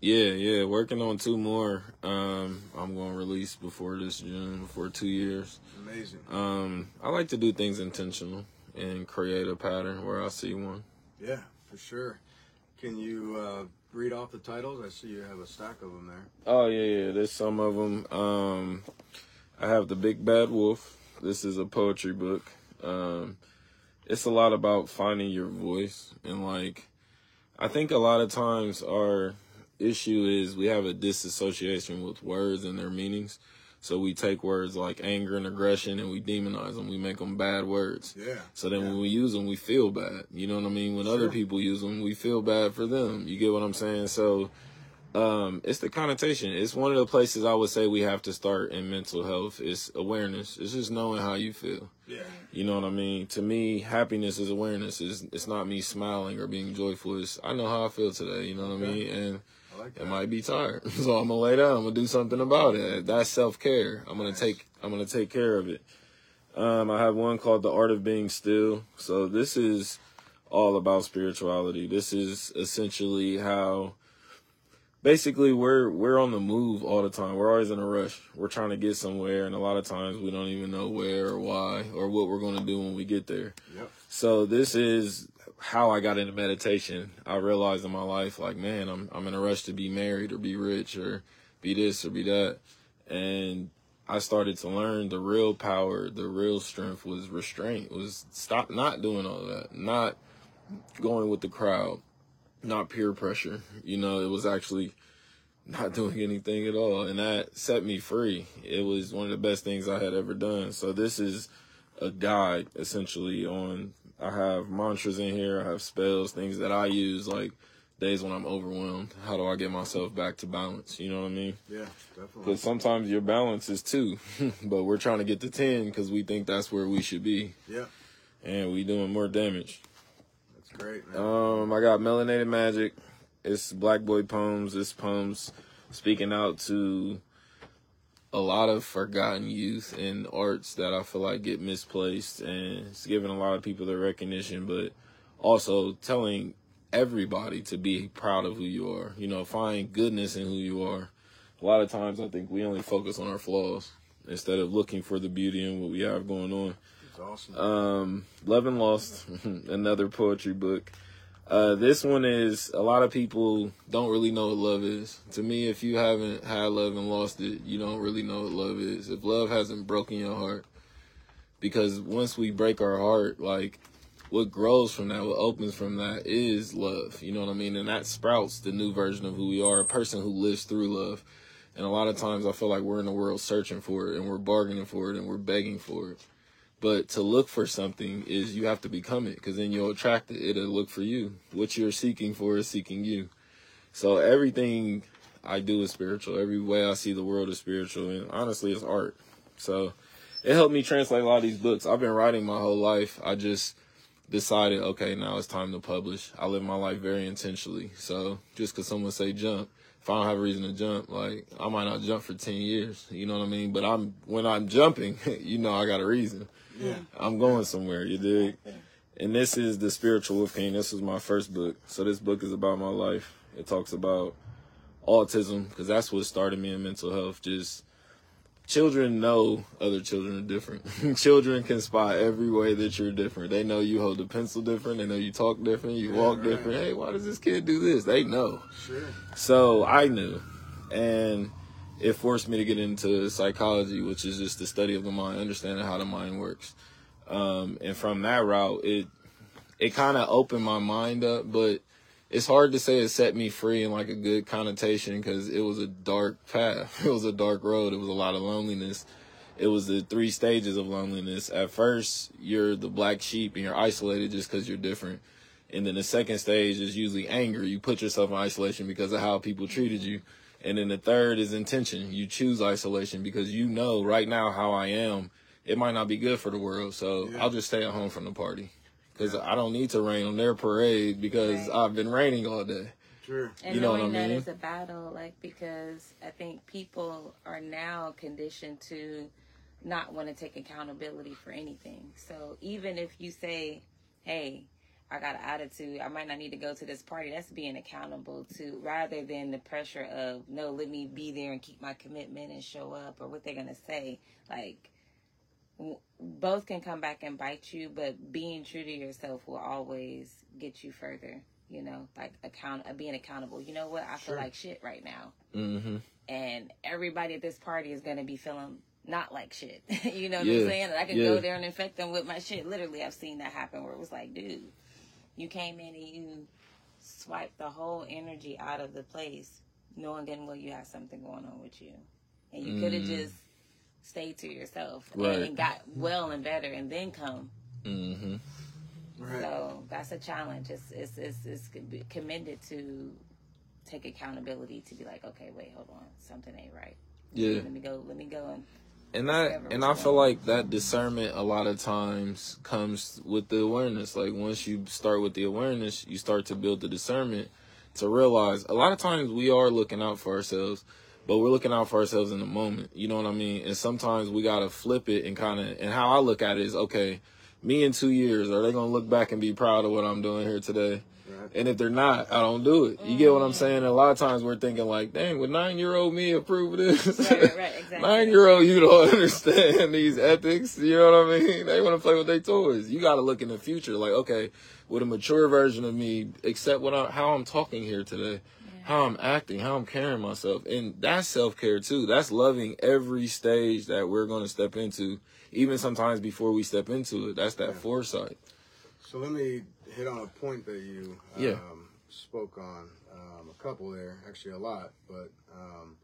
Yeah, yeah, working on two more. Um, I'm going to release before this June, before two years. Amazing. Um, I like to do things intentional and create a pattern where I see one. Yeah, for sure. Can you uh, read off the titles? I see you have a stack of them there. Oh yeah, yeah. There's some of them. Um, I have the Big Bad Wolf. This is a poetry book. Um, it's a lot about finding your voice and like, I think a lot of times our issue is we have a disassociation with words and their meanings. So we take words like anger and aggression and we demonize them. We make them bad words. Yeah. So then yeah. when we use them, we feel bad. You know what I mean? When other people use them, we feel bad for them. You get what I'm saying? So um, it's the connotation. It's one of the places I would say we have to start in mental health. It's awareness. It's just knowing how you feel. Yeah. You know what I mean? To me, happiness is awareness. It's, it's not me smiling or being joyful. It's I know how I feel today. You know what I mean? And like I that. might be tired, so I'm gonna lay down. I'm gonna do something about it. That's self care. I'm gonna Nice. take. I'm gonna take care of it. Um, I have one called The Art of Being Still. So this is all about spirituality. This is essentially how basically we're we're on the move all the time. We're always in a rush. We're trying to get somewhere and a lot of times we don't even know where or why or what we're going to do when we get there. Yep. So this is how I got into meditation. I realized in my life like, man, I'm I'm in a rush to be married or be rich or be this or be that. And I started to learn the real power, the real strength was restraint, was stop not doing all that, not going with the crowd, not peer pressure. You know, it was actually not doing anything at all. And that set me free. It was one of the best things I had ever done. So this is a guide essentially on I have mantras in here, I have spells, things that I use like days when I'm overwhelmed. How do I get myself back to balance? You know what I mean? Yeah, definitely. Because sometimes your balance is two, but we're trying to get to 10 because we think that's where we should be. Yeah, And we doing more damage. that's great, man. Um, I got Melanated Magic. It's Black Boy Poems. It's poems speaking out to a lot of forgotten youth and arts that I feel like get misplaced. And it's giving a lot of people their recognition, but also telling everybody to be proud of who you are. You know, find goodness in who you are. A lot of times I think we only focus on our flaws instead of looking for the beauty in what we have going on. it's awesome. Um, Love and Lost, another poetry book. Uh, this one is a lot of people don't really know what love is. To me, if you haven't had love and lost it, you don't really know what love is. If love hasn't broken your heart, because once we break our heart, like what grows from that, what opens from that is love. You know what I mean? And that sprouts the new version of who we are, a person who lives through love. And a lot of times I feel like we're in the world searching for it and we're bargaining for it and we're begging for it. But to look for something is you have to become it because then you'll attract it. It'll look for you. What you're seeking for is seeking you. So everything I do is spiritual. Every way I see the world is spiritual. And honestly, it's art. So it helped me translate a lot of these books. I've been writing my whole life. I just decided, okay, now it's time to publish. I live my life very intentionally. So just because someone say jump, if I don't have a reason to jump, like I might not jump for ten years. You know what I mean? But I'm when I'm jumping, you know I got a reason. Yeah, I'm going somewhere, you dig? And this is the spiritual Wolf King. This was my first book. So this book is about my life. It talks about autism because that's what started me in mental health. Just children know other children are different. children can spot every way that you're different. They know you hold the pencil different. They know you talk different. You Yeah, walk right. different. Hey, why does this kid do this? They know. sure. So I knew, and it forced me to get into psychology, which is just the study of the mind, understanding how the mind works. Um, and from that route, it it kind of opened my mind up, but it's hard to say it set me free in like a good connotation because it was a dark path. It was a dark road. It was a lot of loneliness. It was the three stages of loneliness. At first, you're the black sheep and you're isolated just because you're different. And then the second stage is usually anger. You put yourself in isolation because of how people treated you. And then the third is intention. You choose isolation because you know right now how I am. It might not be good for the world. So Yeah. I'll just stay at home from the party. Because I don't need to rain on their parade because Right. I've been raining all day. Sure. And You know what knowing I that mean? it's a battle, like because I think people are now conditioned to not want to take accountability for anything. So even if you say, "Hey, I got an attitude. I might not need to go to this party. That's being accountable to rather than the pressure of no, let me be there and keep my commitment and show up or what they're gonna say. Like w- both can come back and bite you, but being true to yourself will always get you further. You know, like account uh, being accountable. You know what? I feel like shit right now, Mm-hmm. and everybody at this party is gonna be feeling not like shit. you know what Yeah. I'm saying? And I can Yeah. go there and infect them with my shit. Literally, I've seen that happen where it was like, dude, you came in and you swiped the whole energy out of the place, knowing good and well you have something going on with you, and you could have Mm. just stayed to yourself Right. and, and got well and better, and then come. Mm-hmm. Right. So that's a challenge. It's it's it's, it's commended to take accountability to be like, okay, wait, hold on, something ain't right. Yeah. Let me go. Let me go and And that and I feel like that discernment a lot of times comes with the awareness. Like once you start with the awareness, you start to build the discernment to realize a lot of times we are looking out for ourselves, but we're looking out for ourselves in the moment. You know what I mean? And sometimes we gotta flip it and kind of. And how I look at it is okay. Me in two years, are they gonna look back and be proud of what I'm doing here today? Right. And if they're not, I don't do it. You get what I'm mm. saying? A lot of times we're thinking like, dang, would nine year old me approve of this? Right, right, right, exactly. Nine year old you don't understand these ethics. You know what I mean? They want to play with their toys. You got to look in the future. Like, okay, would a mature version of me accept what I, how I'm talking here today? How I'm acting, how I'm carrying myself. And that's self care too. That's loving every stage that we're going to step into, even sometimes before we step into it. That's that foresight. So let me hit on a point that you um, Yeah. spoke on. Um, a couple there, actually a lot, but um,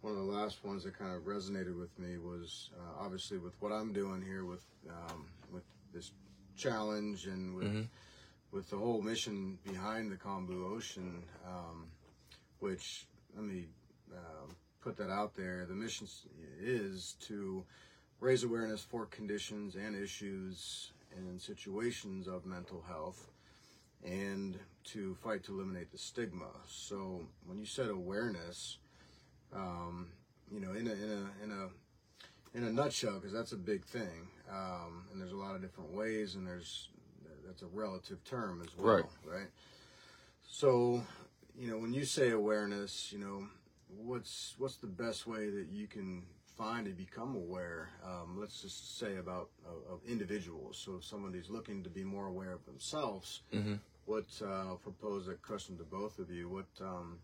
one of the last ones that kind of resonated with me was uh, obviously with what I'm doing here with um, with this challenge and with Mhm. with the whole mission behind the Kombu Ocean, um, which let me um, put that out there. The mission is to raise awareness for conditions and issues and situations of mental health and to fight to eliminate the stigma. So when you said awareness, um, you know, in a, in a, in a, in a nutshell, because that's a big thing. Um, and there's a lot of different ways and there's, that's a relative term as well, Right. right? So, you know, when you say awareness, you know, what's what's the best way that you can find to become aware? Um, let's just say about of, of individuals. So, if somebody's looking to be more aware of themselves, Mhm. what uh, I'll propose a question to both of you. What um,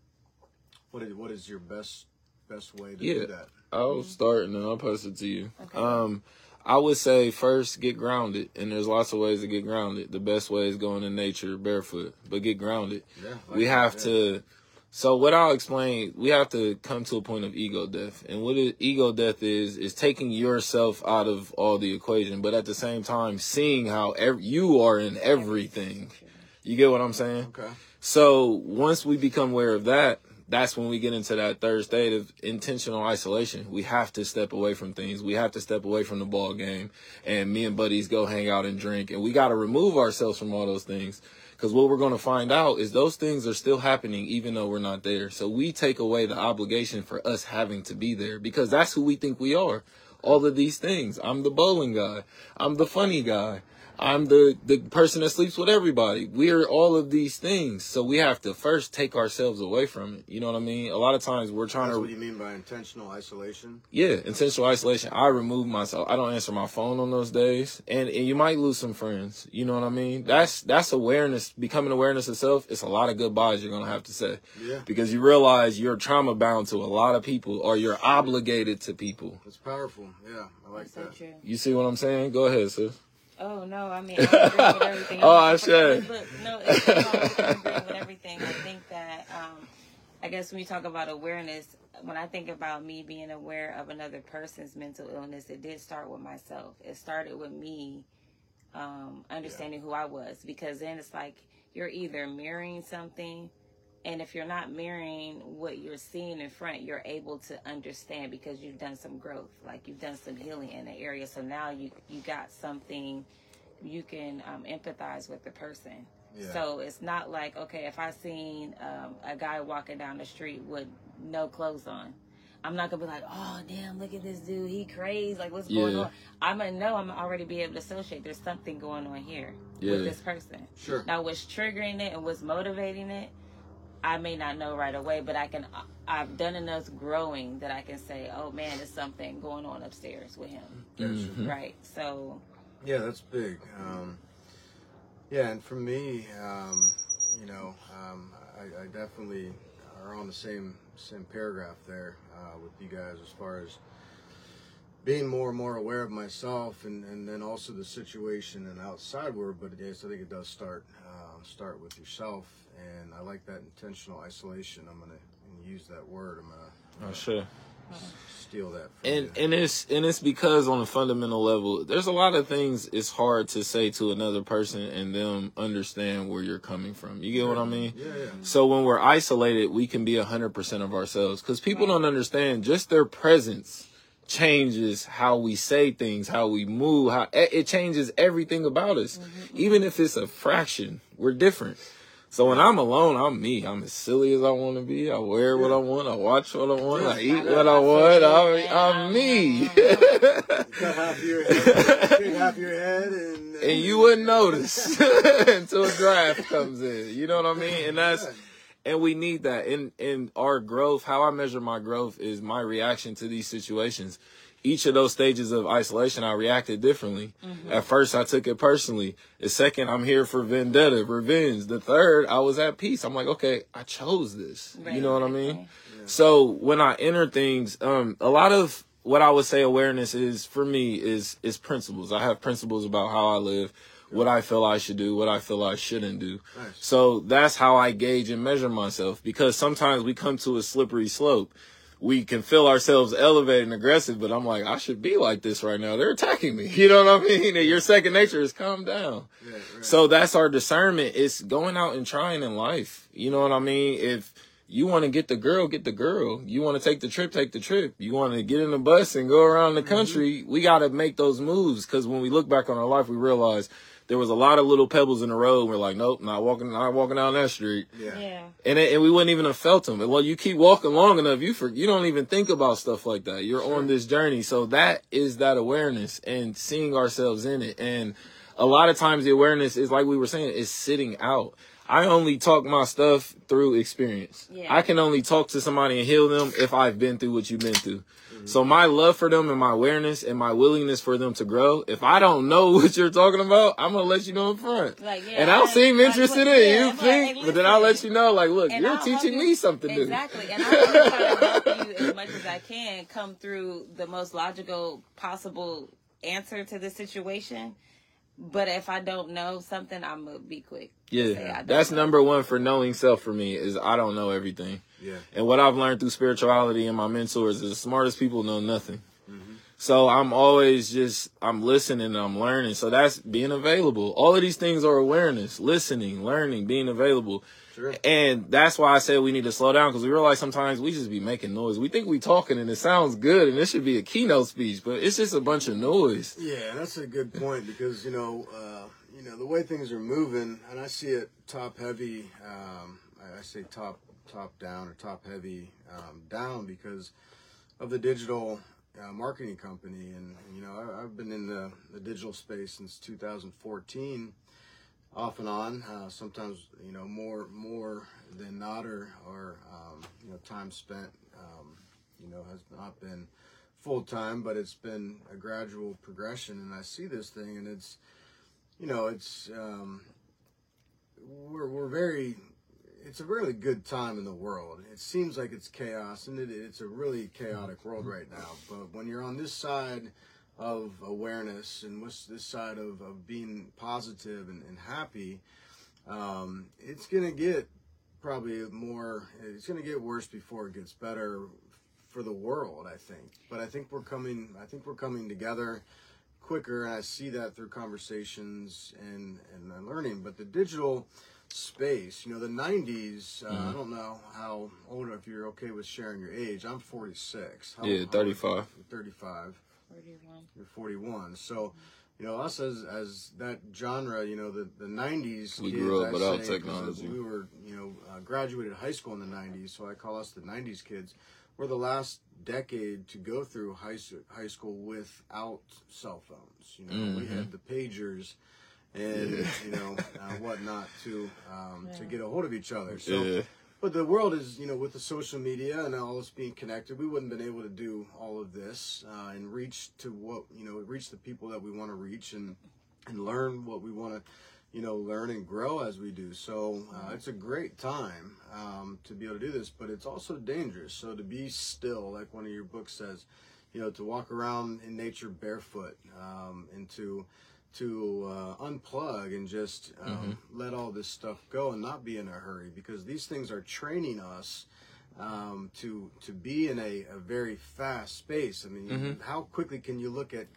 what is what is your best best way to Yeah. do that? I'll start and then I'll pass it to you. Okay. Um, I would say first get grounded, and there's lots of ways to get grounded. The best way is going in nature barefoot, but get grounded. Yeah, we have to. So what I'll explain, we have to come to a point of ego death, and what ego death is is taking yourself out of all the equation, but at the same time seeing how ev- you are in everything. You get what I'm saying? Okay. So once we become aware of that, that's when we get into that third state of intentional isolation. We have to step away from things. We have to step away from the ball game, and me and buddies go hang out and drink, and we got to remove ourselves from all those things. Because what we're going to find out is those things are still happening even though we're not there. So we take away the obligation for us having to be there because that's who we think we are. All of these things. I'm the bowling guy. I'm the funny guy. I'm the the person that sleeps with everybody. We're all of these things. So we have to first take ourselves away from it. You know what I mean? A lot of times we're trying That's to what do you mean by intentional isolation. yeah, intentional isolation. I remove myself. I don't answer my phone on those days, and and you might lose some friends. You know what I mean? That's that's awareness. Becoming awareness of self. It's a lot of goodbyes you're gonna have to say Yeah. because you realize you're trauma bound to a lot of people, or you're obligated to people. It's powerful. Yeah, I like That's so that. true. You see what I'm saying? Go ahead, sis. Oh no, I mean I agree with everything. Oh, I should. Look, no, it's, all, I agree with everything. I think that um, I guess when you talk about awareness, when I think about me being aware of another person's mental illness, it did start with myself. It started with me um, understanding who I was because then it's like you're either mirroring something and if you're not mirroring what you're seeing in front, you're able to understand because you've done some growth, like you've done some healing in the area. So now you you got something you can um, empathize with the person. Yeah. So it's not like okay, if I seen um, a guy walking down the street with no clothes on, I'm not gonna be like, oh damn, look at this dude, he crazy, like what's going on? I'm gonna know, I'm already be able to associate. There's something going on here Yeah. with this person. Sure. Now, what's triggering it and what's motivating it, I may not know right away, but I can. I've done enough growing that I can say, oh man, there's something going on upstairs with him, Mhm. right? So, Yeah, that's big. Um, yeah, and for me, um, you know, um, I, I definitely are on the same same paragraph there uh, with you guys as far as being more and more aware of myself, and, and then also the situation and outside world. But yes, I think it does start uh, start with yourself, and I like that intentional isolation. I'm gonna use that word. I'm gonna Oh, sure. steal that. From and you. and it's and it's because on a fundamental level there's a lot of things it's hard to say to another person and them understand where you're coming from you get what i mean yeah, yeah. so when we're isolated we can be 100% of ourselves because people don't understand just their presence changes how we say things how we move how it it changes everything about us mm-hmm. even if it's a fraction we're different so when I'm alone, I'm me. I'm as silly as I want to be. I wear what I want. I watch what I want. I eat what I want. I'm, I'm me. Cut half your head, half your head, and uh, and you wouldn't notice until a draft comes in. You know what I mean? And that's and we need that. In in our growth, how I measure my growth is my reaction to these situations. Each of those stages of isolation, I reacted differently. At first, I took it personally. The second, I'm here for vendetta, revenge. The third, I was at peace. I'm like, okay, I chose this. You know what I mean? So when I enter things, um, a lot of what I would say awareness is for me is is principles. I have principles about how I live, what I feel I should do, what I feel I shouldn't do. Nice. So that's how I gauge and measure myself because sometimes we come to a slippery slope. We can feel ourselves elevated and aggressive, but I'm like, I should be like this right now. They're attacking me. You know what I mean? And your second nature is calm down. Right, right. So that's our discernment. It's going out and trying in life. You know what I mean? If you want to get the girl, get the girl. You want to take the trip, take the trip. You want to get in the bus and go around the mm-hmm. country. We got to make those moves because when we look back on our life, we realize there was a lot of little pebbles in the road. We're like, nope, not walking, not walking down that street. yeah. yeah. And it, and we wouldn't even have felt them. And well, you keep walking long enough, you for, you don't even think about stuff like that. You're on this journey, so that is that awareness and seeing ourselves in it. And a lot of times, the awareness is like we were saying, is sitting out. I only talk my stuff through experience. Yeah. I can only talk to somebody and heal them if I've been through what you've been through. Mm-hmm. So my love for them and my awareness and my willingness for them to grow, if I don't know what you're talking about, I'm gonna let you know in front. Like, yeah, and I'll I- seem interested yeah, in you, I'm like, think, hey, but then I'll let you know, like, look, And you're I'll teaching you- me something new. Exactly. And I'm trying to help you as much as I can come through the most logical possible answer to the situation. But if I don't know something, I'm gonna be quick. Yeah, that's know. number one for knowing self for me is I don't know everything. Yeah. And what I've learned through spirituality and my mentors is the smartest people know nothing. Mm-hmm. So I'm always just I'm listening and I'm learning. So that's being available. All of these things are awareness, listening, learning, being available. Sure. And that's why I say we need to slow down because we realize sometimes we just be making noise. We think we talking and it sounds good and this should be a keynote speech, but it's just a bunch of noise. Yeah, that's a good point because you know, uh, you know the way things are moving, and I see it top heavy. Um, I say top top down or top heavy um, down because of the digital uh, marketing company, and, you know I, I've been in the, the digital space since 2014, off and on. Uh, sometimes you know more more than not, or or um, you know time spent. Um, you know has not been full time, but it's been a gradual progression. And I see this thing, and it's, you know, it's um, we're we're very, it's a really good time in the world. It seems like it's chaos, and it, it's a really chaotic world right now. But when you're on this side of awareness and what's this side of, of being positive and, and happy, um, it's gonna get probably more. It's gonna get worse before it gets better for the world, I think. But I think we're coming. I think we're coming together quicker, and I see that through conversations and and learning. But the digital space, you know, the '90s. Uh, I don't know how old. If you're okay with sharing your age, I'm 46. How, Yeah, how- 35. 35. 41. You're 41. So you know, us as as that genre, you know, the the '90s. We kids, grew up I without say, 'cause technology. We were, you know, uh, graduated high school in the '90s, so I call us the '90s kids. We're the last decade to go through high high school without cell phones. You know, we Mm-hmm. had the pagers and you know uh, whatnot to um, to get a hold of each other. So. Yeah. But the world is, you know, with the social media and all this being connected, we wouldn't have been able to do all of this uh, and reach to what, you know, reach the people that we want to reach and and learn what we want to, you know, learn and grow as we do. So uh, it's a great time um, to be able to do this, but it's also dangerous. So to be still, like one of your books says, you know, to walk around in nature barefoot um, and to to uh, unplug and just um, let all this stuff go and not be in a hurry because these things are training us um, to to be in a, a very fast space. I mean, you- how quickly can you look at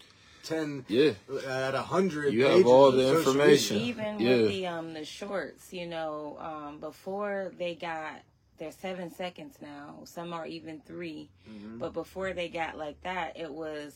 ten Yeah. at a hundred? You have pages all the information. media? even Yeah. with the um the shorts you know um before they got they're seven seconds now some are even 3 Mm-hmm. but before they got like that it was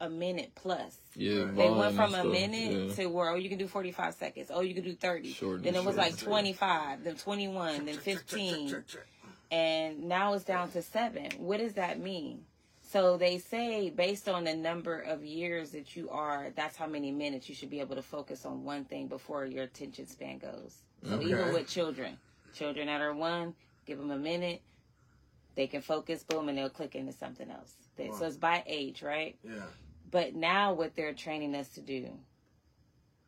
a minute plus Yeah. They went from a stuff, minute yeah. to where oh you can do 45 seconds oh you can do 30 Short then it was short. like 25 then 21 then 15 Check, check, check. and now it's down to seven. What does that mean? So they say based on the number of years that you are, that's how many minutes you should be able to focus on one thing before your attention span goes. So Okay. even with children, children that are one, give them a minute, they can focus, boom, and they'll click into something else. Wow. So it's by age, right? Yeah. But now what they're training us to do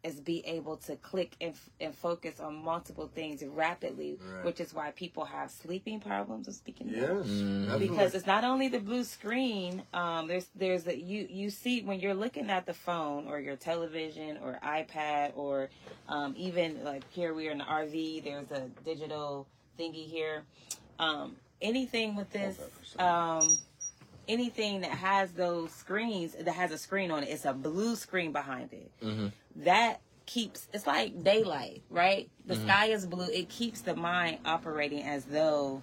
is be able to click and, and focus on multiple things rapidly, Right. which is why people have sleeping problems. I'm speaking of Yes. Mm-hmm. because it's not only the blue screen. Um, there's there's a you you see when you're looking at the phone or your television or iPad or um, even like here we are in the RV. There's a digital thingy here. Um, anything with this. Anything that has those screens that has a screen on it it's a blue screen behind it. Mm-hmm. That keeps it's like daylight right? The mm-hmm. sky is blue. It keeps the mind operating as though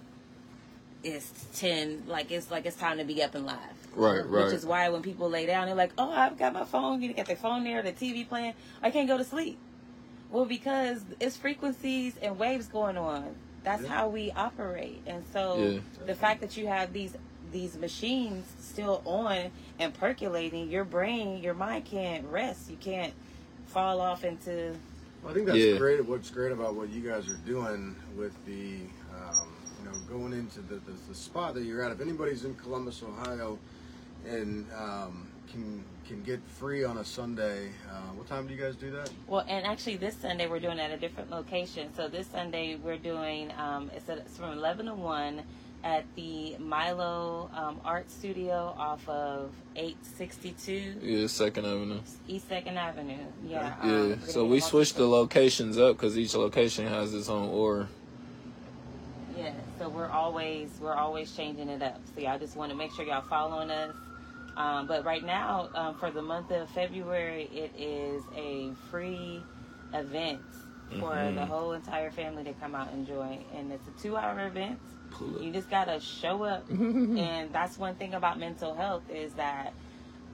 it's 10 like it's like it's time to be up and live. Right, right. which is why when people lay down they're like oh i've got my phone. You got their phone there the tv playing. I can't go to sleep. Well because it's frequencies and waves going on. That's Yeah. how we operate. And so Yeah. the fact that you have these these machines still on and percolating your brain your mind can't rest you can't fall off into Well, I think that's Yeah. great. What's great about what you guys are doing with the, um, you know, going into the, the, the spot that you're at. If anybody's in Columbus, Ohio, and um, can can get free on a Sunday, uh, what time do you guys do that? Well, and actually, this Sunday we're doing at a different location. So this Sunday we're doing um, it's, at, it's from eleven to one at the Milo um, Art Studio off of eight sixty two Yeah, Second Avenue. East Second Avenue. Yeah. um, Yeah. So we switched the locations up because each location has its own aura. Yeah. So we're always we're always changing it up. So y'all just want to make sure y'all following us. Um, but right now, um, for the month of February, it is a free event for Mhm. the whole entire family to come out and join. And it's a two hour event. You just gotta show up. and that's one thing about mental health is that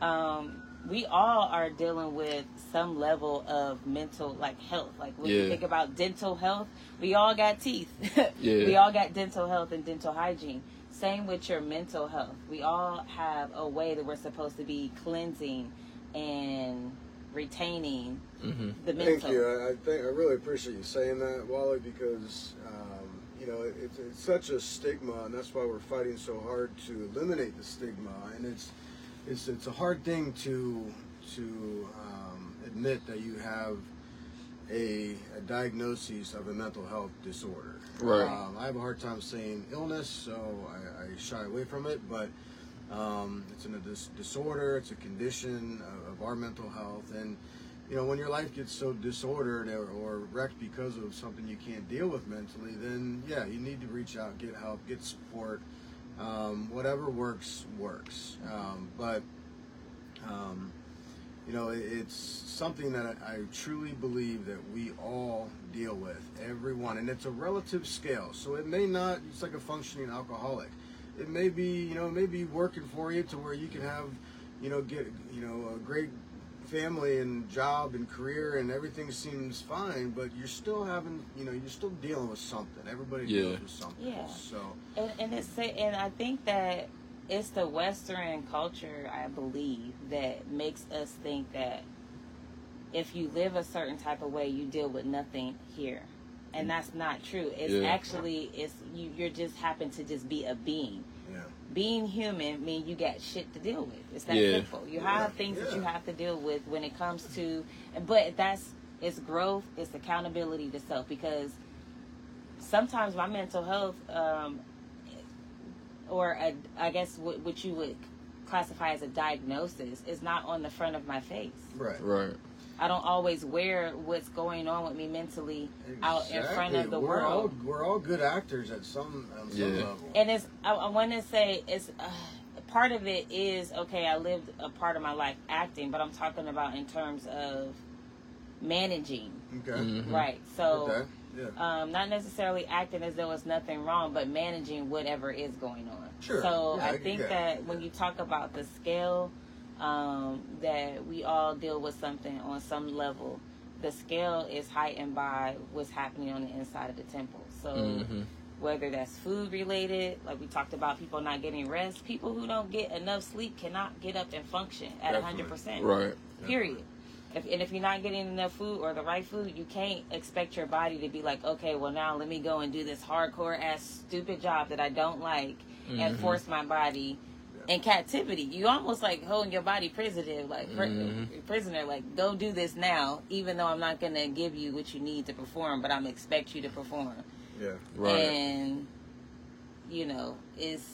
um, we all are dealing with some level of mental like health. Like when you think about dental health, we all got teeth. Yeah. We all got dental health and dental hygiene. Same with your mental health. We all have a way that we're supposed to be cleansing and retaining hmm the mental. Thank you. I, I think I really appreciate you saying that, Walli, because um, you know it, it's, it's such a stigma, and that's why we're fighting so hard to eliminate the stigma. And it's it's it's a hard thing to to um, admit that you have a, a diagnosis of a mental health disorder. Right. Um, I have a hard time saying illness, so I, I shy away from it. But um, it's in a dis- disorder. It's a condition of, of our mental health, and you know when your life gets so disordered or, or wrecked because of something you can't deal with mentally, then yeah, you need to reach out, get help, get support. Um, whatever works works. Um, but um, you know, it, it's something that I, I truly believe that we all deal with, everyone, and it's a relative scale. So it may not. It's like a functioning alcoholic. It may be, you know, it may be working for you to where you can have, you know, get, you know, a great family and job and career and everything seems fine, but you're still having, you know, you're still dealing with something. Everybody Yeah. deals with something. Yeah. So And, and it's and I think that it's the Western culture, I believe, that makes us think that if you live a certain type of way, you deal with nothing here, and that's not true. It's Yeah. actually it's you. You're just happen to just be a being. Yeah. Being human means you got shit to deal with. It's that Yeah. simple. You Yeah. have things that you have to deal with when it comes to, but that's it's growth. It's accountability to self because sometimes my mental health um, or a, I guess what, what you would classify as a diagnosis is not on the front of my face. Right. Right. I don't always wear what's going on with me mentally out in front of the we're world. All, we're all good actors at some, on some Yeah. level. And it's I, I want to say it's uh, part of it is okay. I lived a part of my life acting, but I'm talking about in terms of managing, okay. Mhm. right? So. Okay. Yeah. um, not necessarily acting as though it's nothing wrong, but managing whatever is going on. Sure. So Yeah, I I think get it. that when you talk about the scale, um, that we all deal with something on some level. The scale is heightened by what's happening on the inside of the temple. So Mhm. whether that's food related, like we talked about people not getting rest, people who don't get enough sleep cannot get up and function at Definitely. hundred percent. Right. Period. If, and if you're not getting enough food or the right food, you can't expect your body to be like, okay, well now let me go and do this hardcore ass stupid job that I don't like and Mhm. force my body in captivity. You almost like holding your body prisoner, like pri- Mhm. prisoner, like go do this now, even though I'm not gonna give you what you need to perform, but I'm expect you to perform. Yeah. Right. And you know, it's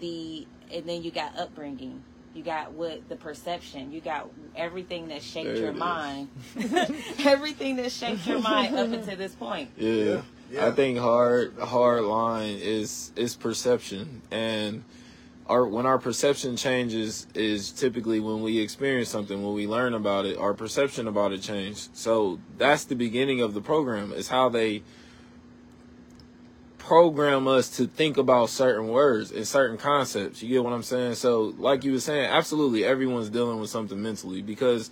the and then you got upbringing. You got what the perception. You got everything that shaped There your mind. everything that shaped your mind up until this point. Yeah. Yeah. Yeah. I think hard hard line is is perception and our when our perception changes is typically when we experience something when we learn about it our perception about it changed so that's the beginning of the program is how they program us to think about certain words and certain concepts you get what i'm saying so like you were saying absolutely everyone's dealing with something mentally because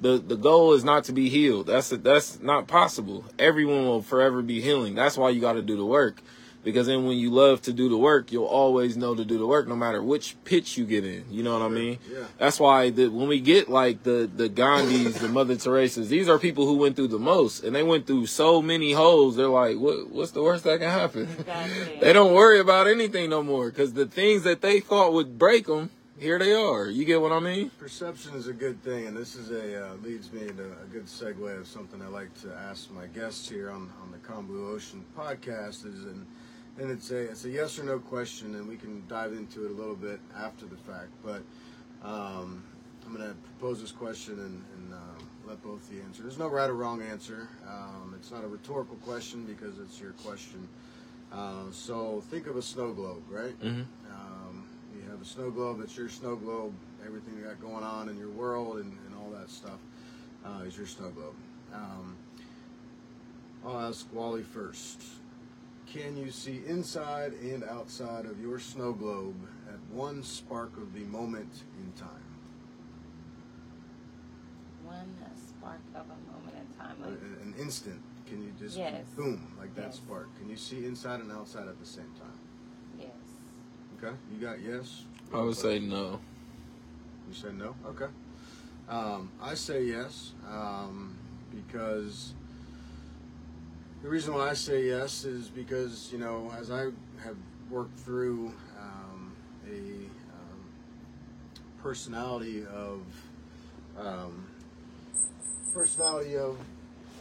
the the goal is not to be healed. That's that's not possible. Everyone will forever be healing. That's why you got to do the work. Because then when you love to do the work, you'll always know to do the work, no matter which pitch you get in. You know what I mean? Yeah. That's why the, when we get like the the Gandhis, the Mother Teresa's, these are people who went through the most, and they went through so many holes. They're like, what what's the worst that can happen? Exactly. they don't worry about anything no more because the things that they thought would break them, here they are. You get what I mean? Perception is a good thing, and this is a uh, leads me to a good segue of something I like to ask my guests here on, on the Combu Ocean podcast. Is and and it's a it's a yes or no question, and we can dive into it a little bit after the fact. But um, I'm going to propose this question and, and um, let both of you answer. There's no right or wrong answer. Um, it's not a rhetorical question because it's your question. Uh, so think of a snow globe, right? Mm-hmm. Um, you have a snow globe, it's your snow globe, everything you got going on in your world and, and all that stuff uh, is your snow globe. Um, I'll ask Walli first. Can you see inside and outside of your snow globe at one spark of the moment in time? One spark of a moment in time. An, Like, an instant. Can you just Yes. boom like that Yes. spark? Can you see inside and outside at the same time? yes. Okay, you got yes. I would say no. You said no? Okay. Um, I say yes um, because the reason why I say yes is because, you know, as I have worked through um, a um, personality of, um, personality of,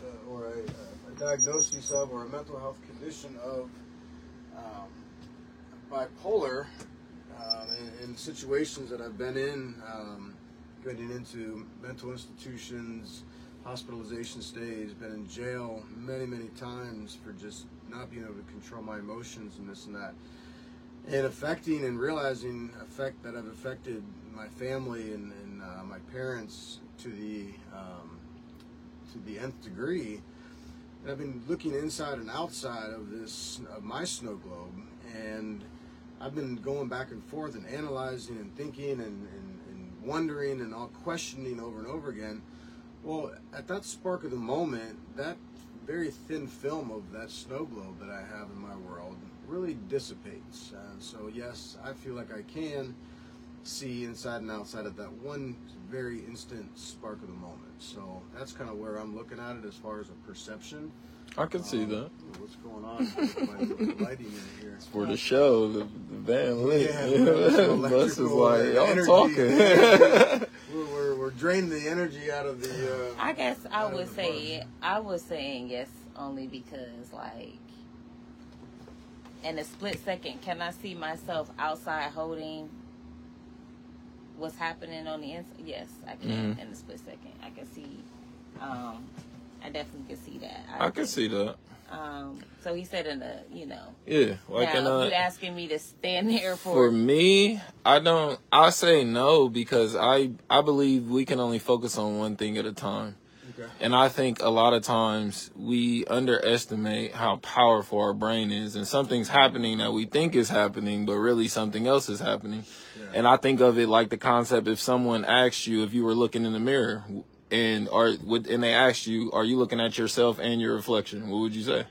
uh, or a, a diagnosis of, or a mental health condition of um, bipolar um, in, in situations that I've been in, um, getting into mental institutions, hospitalization stays, been in jail many, many times for just not being able to control my emotions and this and that. And affecting and realizing effect that I've affected my family and, and uh, my parents to the um, to the nth degree. And I've been looking inside and outside of this of my snow globe, and I've been going back and forth and analyzing and thinking and, and, and wondering and all questioning over and over again. Well, at that spark of the moment, that very thin film of that snow globe that I have in my world really dissipates. And so, yes, I feel like I can see inside and outside of that one very instant spark of the moment. So that's kind of where I'm looking at it as far as a perception. I can see Um, that. What's going on my lighting in here? For the show, the, the band lit. Yeah, Yeah, Bus is like, y'all energy. talking. We're, we're, we're draining the energy out of the. Uh, I guess I would say bus. I was saying yes only because like in a split second, can I see myself outside holding what's happening on the inside? Yes, I can. Mhm. In a split second, I can see. Um, I definitely can see that. I can see that. Um, so he said in the, you know, Yeah, like now a, if you asking me to stand there for, For me, I don't. I say no because I I believe we can only focus on one thing at a time, Okay. and I think a lot of times we underestimate how powerful our brain is, and something's happening that we think is happening, but really something else is happening. Yeah. And I think of it like the concept: if someone asked you if you were looking in the mirror, and are would and they asked you, are you looking at yourself and your reflection? What would you say?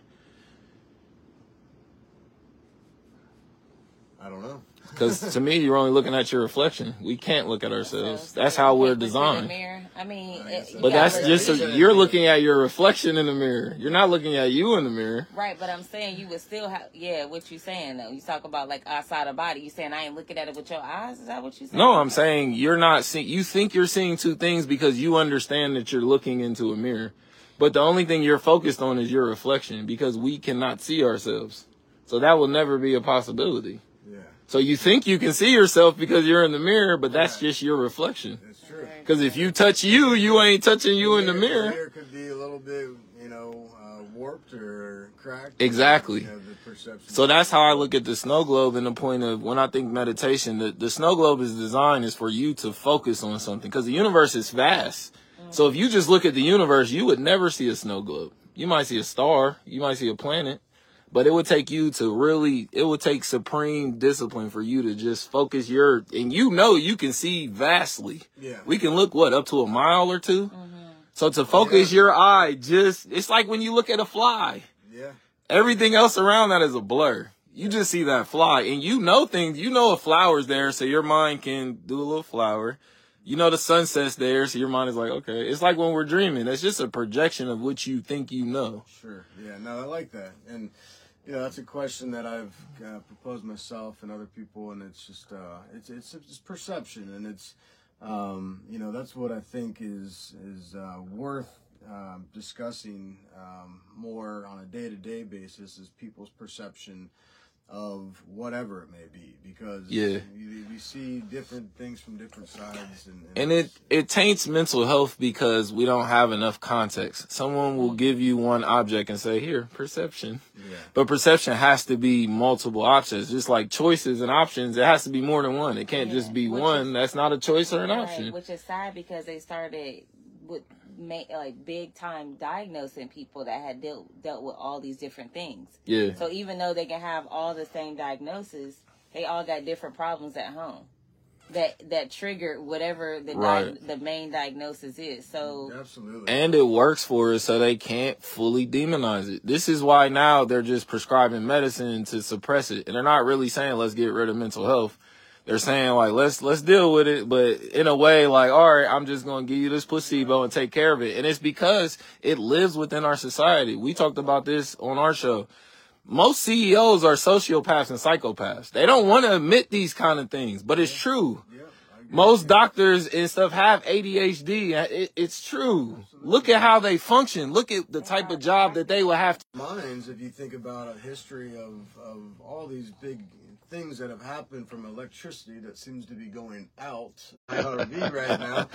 I don't know. Because to me, you're only looking at your reflection. We can't look at ourselves. That's how we're can't look in the designed. mirror. I mean, it- But that's look- just a, you're looking at your reflection in the mirror. You're not looking at you in the mirror. Right, but I'm saying you would still have, yeah, what you saying though. You talk about like outside of body. You saying I ain't looking at it with your eyes? Is that what you saying? No, I'm saying you're not seeing. You think you're seeing two things because you understand that you're looking into a mirror, but the only thing you're focused on is your reflection because we cannot see ourselves. So that will never be a possibility. Yeah, So you think you can see yourself because you're in the mirror, but that's Right. just your reflection. it's true. Because if you touch you, you ain't touching you in the mirror. The mirror could be a little bit, you know, uh, warped or cracked. Exactly. You know, the perception. So that's how I look at the snow globe and the point of when I think meditation, the, the snow globe is designed is for you to focus on something because the universe is vast. So if you just look at the universe, you would never see a snow globe. You might see a star, you might see a planet, but it would take you to really, it would take supreme discipline for you to just focus your, and you know you can see vastly. yeah. We can look what up to a mile or 2 mm-hmm. So to oh, focus your eye, just it's like when you look at a fly. yeah. Everything else around that is a blur. You just see that fly and you know things. You know a flower's there, so your mind can do a little flower. You know the sunset's there, so your mind is like, okay. It's like when we're dreaming. It's just a projection of what you think you know. Sure. Yeah. No, I like that, and know that's a question that I've uh, proposed myself and other people, and it's just uh, it's it's it's perception, and it's um, you know that's what I think is is uh, worth um, discussing um, more on a day to day basis is people's perception of whatever it may be because Yeah. we, we see different things from different sides and, And it, it taints mental health because we don't have enough context. Someone will give you one object and say, here, perception. yeah But perception has to be multiple options. Just like choices and options, it has to be more than one. It can't Yeah, just be which one. is- That's not a choice or an Right, option. which is sad because they started with ma- like big time diagnosing people that had dealt dealt with all these different things. Yeah. So even though they can have all the same diagnosis, they all got different problems at home that that triggered whatever the Right. di- the main diagnosis is. So absolutely And it works for us so they can't fully demonize it. This is why now they're just prescribing medicine to suppress it. And they're not really saying let's get rid of mental health. They're saying like let's let's deal with it, but in a way like all right, I'm just going to give you this placebo and take care of it. And it's because it lives within our society. We talked about this on our show. Most CEOs are sociopaths and psychopaths. They don't want to admit these kind of things, but it's true. yeah Most doctors and stuff have ADHD. It, it's true. Look at how they function. Look at the type of job that they will have. To, minds if you think about a history of, of all these big things that have happened from electricity that seems to be going out IRV right now